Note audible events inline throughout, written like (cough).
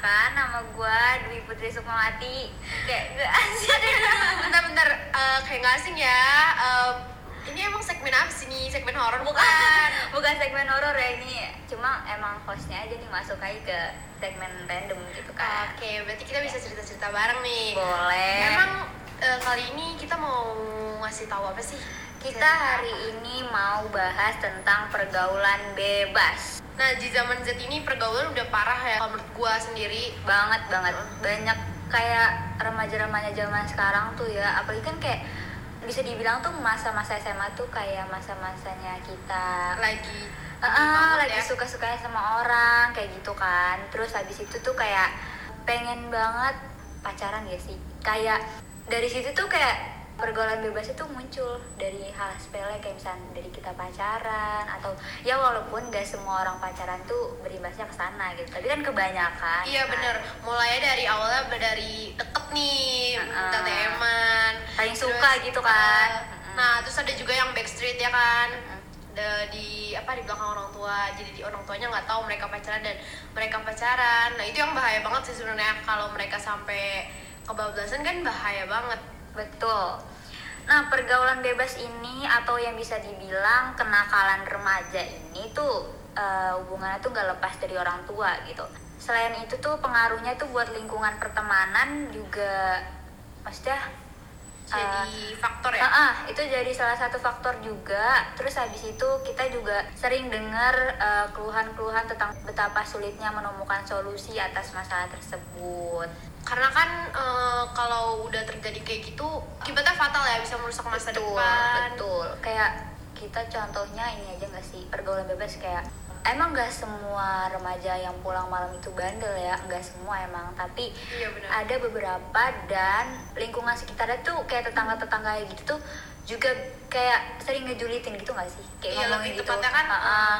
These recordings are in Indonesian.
Perkenalkan nama gue Dwi Putri Sukmawati. Kayak gak asing (laughs) Bentar-bentar, eh, kayak nggak asing ya. Eh, Ini emang segmen apa sih nih? Segmen horor bukan? Bukan segmen horor ya ini. Cuma emang hostnya aja nih masuk aja ke segmen random gitu kan. Oke, berarti kita bisa cerita-cerita bareng nih. Boleh. Emang eh, kali ini kita mau ngasih tahu apa sih? Kita hari ini mau bahas tentang pergaulan bebas Nah, di zaman Z ini pergaulan udah parah ya Kalau menurut gue sendiri. Banget banget. Banyak kayak remaja-remaja zaman sekarang tuh ya. Apalagi kan kayak bisa dibilang tuh masa-masa SMA tuh kayak masa-masanya kita lagi Ah, banget lagi ya. suka-sukanya sama orang kayak gitu kan. Terus habis itu tuh kayak pengen banget pacaran ya sih. Kayak dari situ tuh kayak pergaulan bebas itu muncul dari hal sepele kayak misalnya dari kita pacaran atau ya walaupun gak semua orang pacaran tuh berimbasnya ke sana gitu tapi kan kebanyakan Iya kan. bener, mulainya dari awalnya dari deket nih, Heeh. minta teman Saling suka gitu kan. Mm-mm. Nah terus ada juga yang backstreet ya kan Mm-mm. Da- di apa di belakang orang tua jadi di orang tuanya nggak tahu mereka pacaran dan mereka pacaran nah itu yang bahaya banget sih sebenarnya kalau mereka sampai kebablasan kan bahaya banget Betul. Nah, pergaulan bebas ini atau yang bisa dibilang kenakalan remaja ini tuh eh, hubungannya tuh gak lepas dari orang tua gitu. Selain itu tuh pengaruhnya tuh buat lingkungan pertemanan juga maksudnya jadi faktor ya Ah, ah, itu jadi salah satu faktor juga. Terus habis itu kita juga sering dengar eh, keluhan-keluhan tentang betapa sulitnya menemukan solusi atas masalah tersebut. Karena kan eh, kalau udah terjadi kayak gitu akibatnya fatal ya bisa merusak masa betul, depan. betul. Kayak kita contohnya ini aja nggak sih pergaulan bebas kayak emang nggak semua remaja yang pulang malam itu bandel ya? Nggak semua emang tapi iya benar. ada beberapa dan lingkungan sekitarnya tuh kayak tetangga-tetangga gitu tuh juga kayak sering ngejulitin gitu nggak sih? Kayak Iya, ngomongin lebih gitu. kan, ah. eh,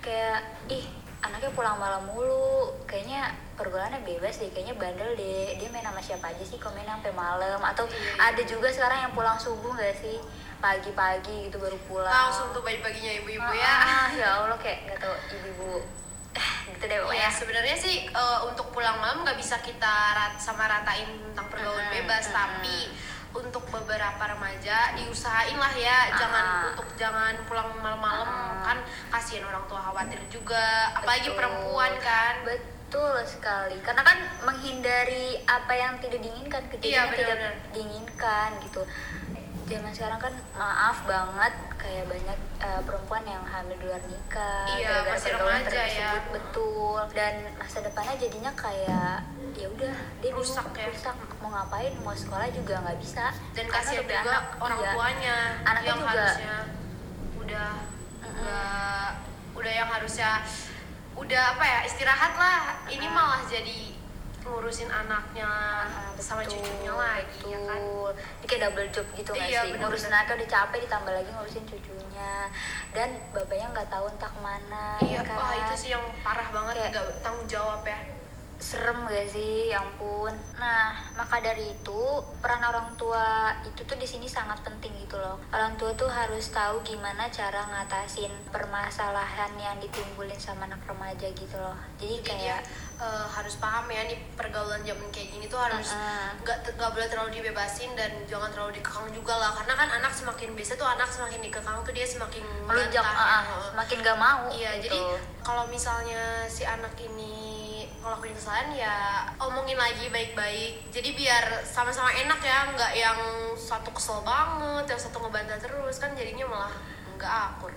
kayak ih anaknya pulang malam mulu kayaknya pergaulannya bebas deh kayaknya bandel deh dia main sama siapa aja sih kok main sampai malam atau Iya. ada juga sekarang yang pulang subuh gak sih pagi-pagi gitu baru pulang langsung tuh pagi-paginya ibu-ibu ya Ah, ya (laughs) allah kayak gak tau ibu-ibu eh, gitu deh Ya pokoknya sebenarnya sih eh, untuk pulang malam nggak bisa kita rat sama ratain tentang pergaulan Mm-mm, bebas, mm-mm. tapi untuk beberapa remaja diusahain lah ya, jangan Ah. untuk jangan pulang malam-malam Ah. kan kasihan orang tua khawatir juga, apalagi Betul. perempuan kan. Betul sekali. Karena kan menghindari apa yang tidak diinginkan, kejadian Iya, tidak diinginkan gitu. Zaman sekarang kan maaf banget kayak banyak eh, perempuan yang hamil di luar nikah Iya, gara-gara masih remaja ya. betul dan masa depannya jadinya kayak ya udah dia bingung, Rusak ya. rusak mau ngapain mau sekolah juga nggak bisa Dan kasihan udah juga anak, orang iya. tuanya Anaknya yang juga- harusnya udah udah udah yang harusnya udah apa ya istirahat lah, ini Ah. malah jadi ngurusin anaknya Ah, sama betul, cucunya lagi ya kan. betul. Ini kayak double job gitu nggak Iya, sih? bener-bener. Ngurusin anaknya udah capek ditambah lagi ngurusin cucunya dan bapaknya nggak tahu entah ke mana Iya, ya kan? wah itu sih yang parah banget nggak tanggung jawab ya. Serem gak sih? Ya ampun. Nah maka dari itu peran orang tua itu tuh di sini sangat penting gitu loh. Orang tua tuh harus tahu gimana cara ngatasin permasalahan yang ditimbulin sama anak remaja gitu loh. Jadi Jadi kayak dia eh, harus paham ya nih pergaulan zaman kayak gini tuh harus nggak nggak boleh terlalu dibebasin dan jangan terlalu dikekang juga lah. Karena kan anak semakin biasa tuh anak semakin dikekang tuh dia semakin melunjak ya. ah, semakin gak mau Iya, gitu. jadi kalau misalnya si anak ini ngelakuin kesalahan ya omongin lagi baik-baik. Jadi biar sama-sama enak ya, nggak yang satu kesel banget, yang satu ngebantah terus kan jadinya malah nggak akur.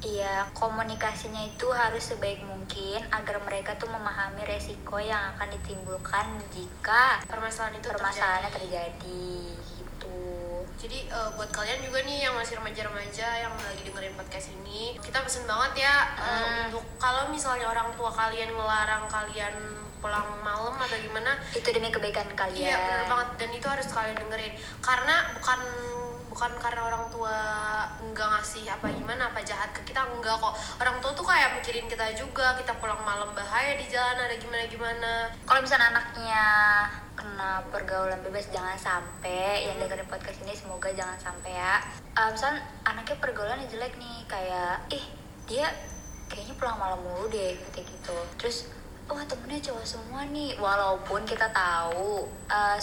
Iya, komunikasinya itu harus sebaik mungkin agar mereka tuh memahami resiko yang akan ditimbulkan jika Permasalahan itu permasalahannya terjadi. terjadi. Jadi eh, buat kalian juga nih yang masih remaja-remaja yang lagi dengerin podcast ini, kita pesen banget ya eh, Hmm. untuk kalau misalnya orang tua kalian ngelarang kalian pulang malam atau gimana, Itu demi kebaikan kalian. Iya banget dan itu harus kalian dengerin karena bukan bukan karena orang tua nggak ngasih apa gimana apa jahat ke kita enggak kok. Orang tua tuh kayak mikirin kita juga kita pulang malam bahaya di jalan ada gimana gimana. Kalau misalnya anaknya kena pergaulan bebas jangan sampai yang dengerin podcast ini semoga jangan sampai ya. Uh, misal anaknya pergaulan jelek nih kayak ih dia kayaknya pulang malam mulu deh kayak gitu. Terus wah temennya cowok semua nih walaupun kita tahu uh,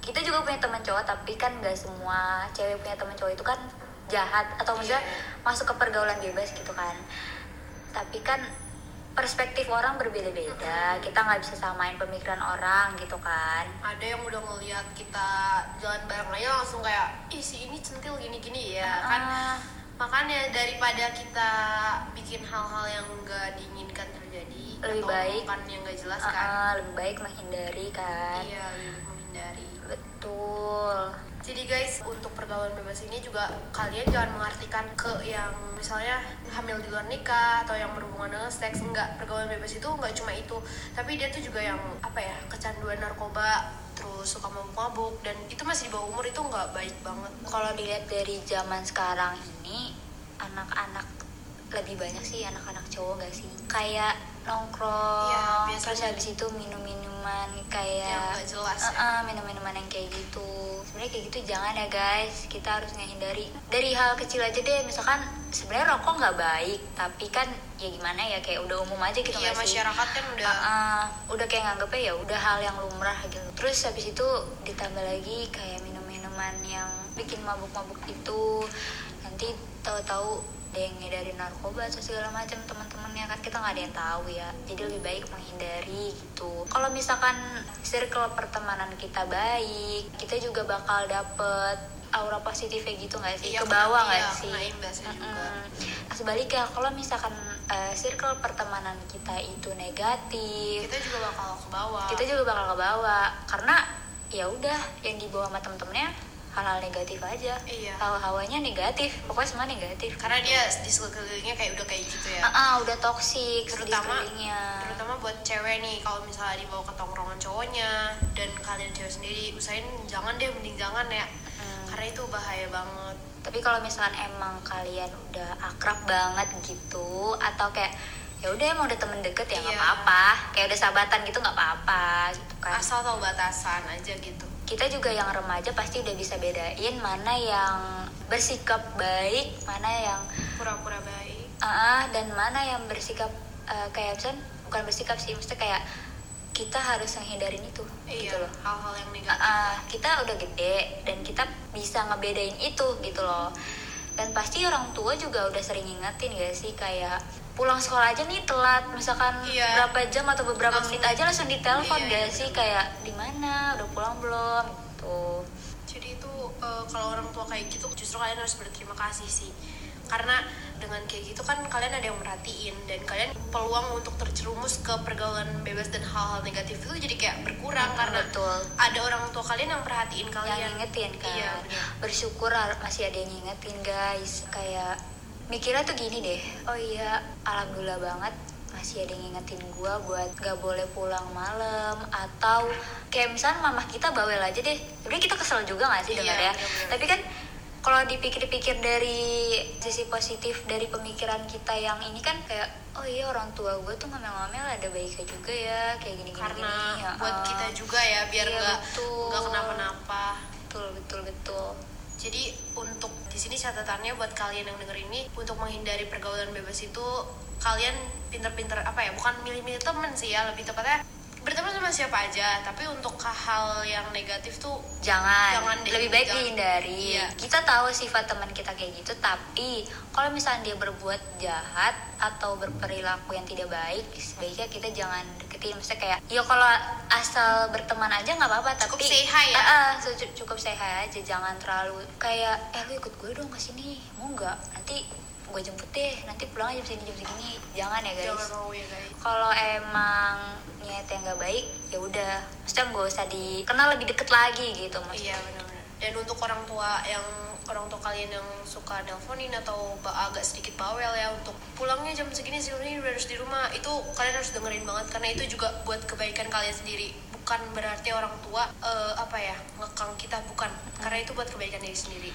kita juga punya teman cowok tapi kan gak semua cewek punya teman cowok itu kan jahat. Atau misalnya Iya. masuk ke pergaulan bebas gitu kan. Tapi kan perspektif orang berbeda-beda. Kita nggak bisa samain pemikiran orang gitu kan. Ada yang udah ngeliat kita jalan bareng aja langsung kayak ih si ini centil gini gini ya kan. Ah, makanya daripada kita bikin hal-hal yang nggak diinginkan terjadi Lebih atau baik. yang nggak jelas ah, kan. lebih baik menghindari kan. Iya lebih menghindari betul. Jadi guys untuk pergaulan bebas ini juga kalian jangan mengartikan ke yang misalnya hamil di luar nikah atau yang berhubungan dengan seks. Enggak pergaulan bebas itu enggak cuma itu. Tapi dia tuh juga yang apa ya kecanduan narkoba terus suka mabuk-mabuk dan itu masih di bawah umur itu nggak baik banget. Kalau dilihat dari zaman sekarang ini anak-anak lebih banyak sih anak-anak cowok gak sih? Kayak nongkrong biasanya. terus habis itu minum-minuman yang kayak nggak jelas ya. Uh-uh, minum-minuman yang kayak gitu. Sebenarnya kayak gitu jangan ya guys. Kita harus menghindari. Dari hal kecil aja deh misalkan sebenarnya rokok nggak baik tapi kan ya gimana ya kayak udah umum aja gitu iya nggak sih? masyarakat kan udah Uh-uh, udah kayak nganggepnya ya udah hal yang lumrah gitu. Terus habis itu ditambah lagi kayak minum-minuman yang bikin mabuk-mabuk itu. Nanti tahu-tahu ada yang ngedarin narkoba atau segala macam teman-temannya kan? Kita nggak ada yang tahu ya. Jadi lebih baik menghindari gitu. Kalau misalkan circle pertemanan kita baik kita juga bakal dapet aura positifnya gitu nggak sih? Iya, ke bawah kena- nggak iya, sih. Nah, sebaliknya kalau misalkan eh, circle pertemanan kita itu negatif kita juga bakal ke bawah. kita juga bakal ke bawah. Karena ya udah yang dibawa sama temen-temennya hal-hal negatif aja. Iya. hawa-hawanya negatif pokoknya semua negatif. Karena dia di sekelilingnya kayak udah kayak gitu ya. Ah, ah, udah toksik terutama terutama buat cewek nih kalau misalnya dibawa ke tongkrongan cowoknya dan kalian cewek sendiri usahain jangan deh mending jangan ya. Hmm. karena itu bahaya banget. Tapi kalau misalkan emang kalian udah akrab banget gitu atau kayak ya udah emang udah temen deket ya nggak Iya. apa-apa. Kayak udah sahabatan gitu nggak apa-apa gitu kan. Asal tahu batasan aja gitu kita juga yang remaja pasti udah bisa bedain mana yang bersikap baik mana yang pura-pura baik. Ah dan mana yang bersikap eh, kayak misalnya bukan bersikap sih maksudnya kayak kita harus menghindarin itu iya gitu loh. hal-hal yang negatif. Ah, kita udah gede dan kita bisa ngebedain itu gitu loh. Dan pasti orang tua juga udah sering ngingetin gak sih kayak pulang sekolah aja nih telat. Misalkan Iya. berapa jam atau beberapa Langsung- menit aja langsung ditelepon Iya, gak iya, sih? kayak di mana? Udah pulang belum? Gitu. Jadi itu eh, kalau orang tua kayak gitu justru kalian harus berterima kasih sih. Karena dengan kayak gitu kan kalian ada yang merhatiin dan kalian peluang untuk terjerumus ke pergaulan bebas dan hal-hal negatif itu jadi kayak berkurang Hmm, karena betul. ada orang tua kalian yang perhatiin yang kalian. ngingetin kan. Iya bersyukur masih ada yang ngingetin guys. Kayak mikirnya tuh gini deh oh iya alhamdulillah banget masih ada yang ngingetin gua buat gak boleh pulang malam atau kayak misalnya mamah kita bawel aja deh sebenarnya kita kesel juga gak sih Iya, dengar ya bener-bener. tapi kan kalau dipikir-pikir dari sisi positif dari pemikiran kita yang ini kan kayak oh iya orang tua gue tuh ngomel-ngomel ada baiknya juga ya kayak gini-gini karena gini, ya, buat eh. kita juga ya biar Iya, nggak betul. nggak kenapa-napa betul betul betul jadi untuk sini catatannya buat kalian yang denger ini untuk menghindari pergaulan bebas itu kalian pinter-pinter apa ya bukan milih-milih temen sih ya lebih tepatnya berteman sama siapa aja tapi untuk hal yang negatif tuh jangan, Jangan deh, lebih baik jangan. dihindari Iya. kita tahu sifat teman kita kayak gitu tapi kalau misalnya dia berbuat jahat atau berperilaku yang tidak baik sebaiknya kita jangan deketin maksudnya kayak ya kalau asal berteman aja nggak apa-apa Cukup tapi say hi ya? Ah, ah, cu- cukup hi aja jangan terlalu kayak eh lu ikut gue dong ke sini mau nggak nanti gue jemput deh nanti pulang jam sini jam segini. Jangan ya guys. Jangan mau ya guys. Kalau emang niatnya nggak baik ya udah. Maksudnya nggak usah dikenal lebih deket lagi gitu maksudnya. Iya benar-benar. Dan untuk orang tua yang orang tua kalian yang suka nelponin atau agak sedikit bawel ya untuk pulangnya jam segini segini udah harus di rumah itu kalian harus dengerin banget karena itu juga buat kebaikan kalian sendiri. Bukan berarti orang tua eh, apa ya ngekang kita bukan. Karena itu buat kebaikan diri sendiri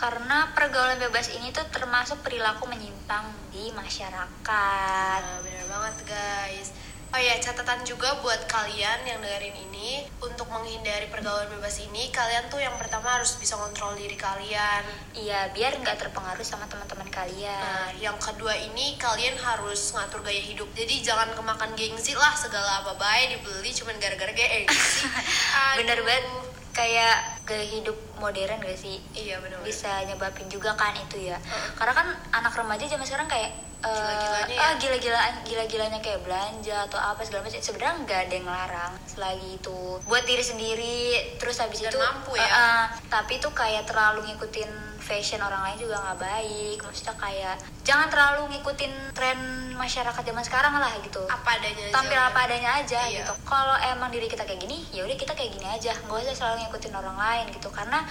karena pergaulan bebas ini tuh termasuk perilaku menyimpang di masyarakat Nah, bener banget guys. Oh ya, catatan juga buat kalian yang dengerin ini untuk menghindari pergaulan bebas ini, kalian tuh yang pertama harus bisa kontrol diri kalian. iya biar nggak terpengaruh sama teman-teman Nah, kalian yang kedua ini kalian harus ngatur gaya hidup. Jadi jangan kemakan gengsi lah segala apa baik dibeli cuman gara-gara gengsi. (laughs) Bener banget kayak gaya hidup modern gak sih? Iya bener bisa nyebabin juga kan itu ya. Karena kan anak remaja zaman sekarang kayak eh, Gila-gilanya ya. ah, gila-gilaan gila-gilanya kayak belanja atau apa segala macam. Sebenarnya nggak ada yang larang selagi itu buat diri sendiri. Terus habis Dan itu mampu ya. eh, eh, tapi tuh kayak terlalu ngikutin fashion orang lain juga nggak baik. Maksudnya kayak jangan terlalu ngikutin tren masyarakat zaman sekarang lah gitu. Apa adanya aja. tampil apa adanya aja Iya. gitu. Kalau emang diri kita kayak gini ya udah kita kayak gini aja. Nggak usah selalu ngikutin orang lain gitu. Karena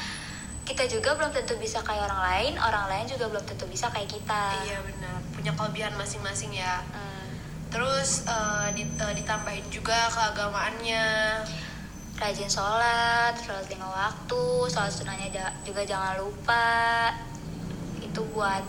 kita juga belum tentu bisa kayak orang lain orang lain juga belum tentu bisa kayak kita Iya benar. Punya kelebihan masing-masing ya. Hmm. Terus eh, di- eh, ditambahin juga keagamaannya. rajin sholat sholat lima waktu sholat sunahnya juga jangan lupa itu buat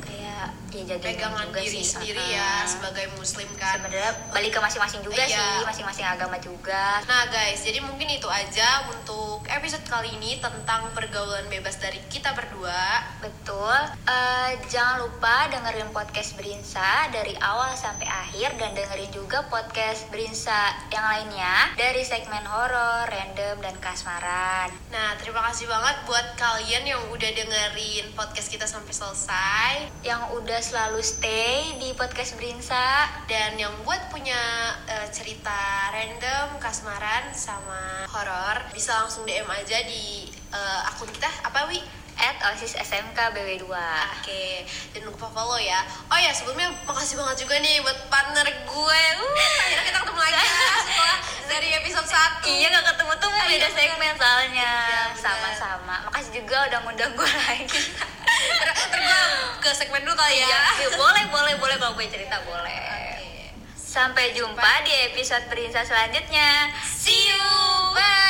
kayak ya jaga Pegangan juga diri sih sendiri Uh-uh. ya sebagai muslim kan. sebenarnya balik ke masing-masing juga Iya. sih masing-masing agama juga Nah guys, jadi mungkin itu aja untuk episode kali ini tentang pergaulan bebas dari kita berdua. Betul. Eh, jangan lupa dengerin podcast Berinsa dari awal sampai akhir dan dengerin juga podcast Berinsa yang lainnya dari segmen horor, random dan kasmaran. Nah, terima kasih banget buat kalian yang udah dengerin podcast kita sampai selesai Yang udah selalu stay di podcast Berinsa. dan yang buat punya eh, cerita random, kasmaran sama horor bisa langsung DM aja di eh, akun kita apa Wi? At OSIS SMK BW2 Oke, jangan lupa follow ya. Oh ya, sebelumnya makasih banget juga nih buat partner gue. Uh, akhirnya kita ketemu lagi ya setelah dari episode 1. Iya gak ketemu tuh Iya, beda bener. segmen soalnya Iya. Sama-sama Makasih juga udah ngundang gue lagi (laughs) gue ke segmen dulu kali ya. Iya, boleh, boleh, boleh kalau punya cerita boleh Oke. Sampai jumpa di episode Berinsa selanjutnya See you. Bye.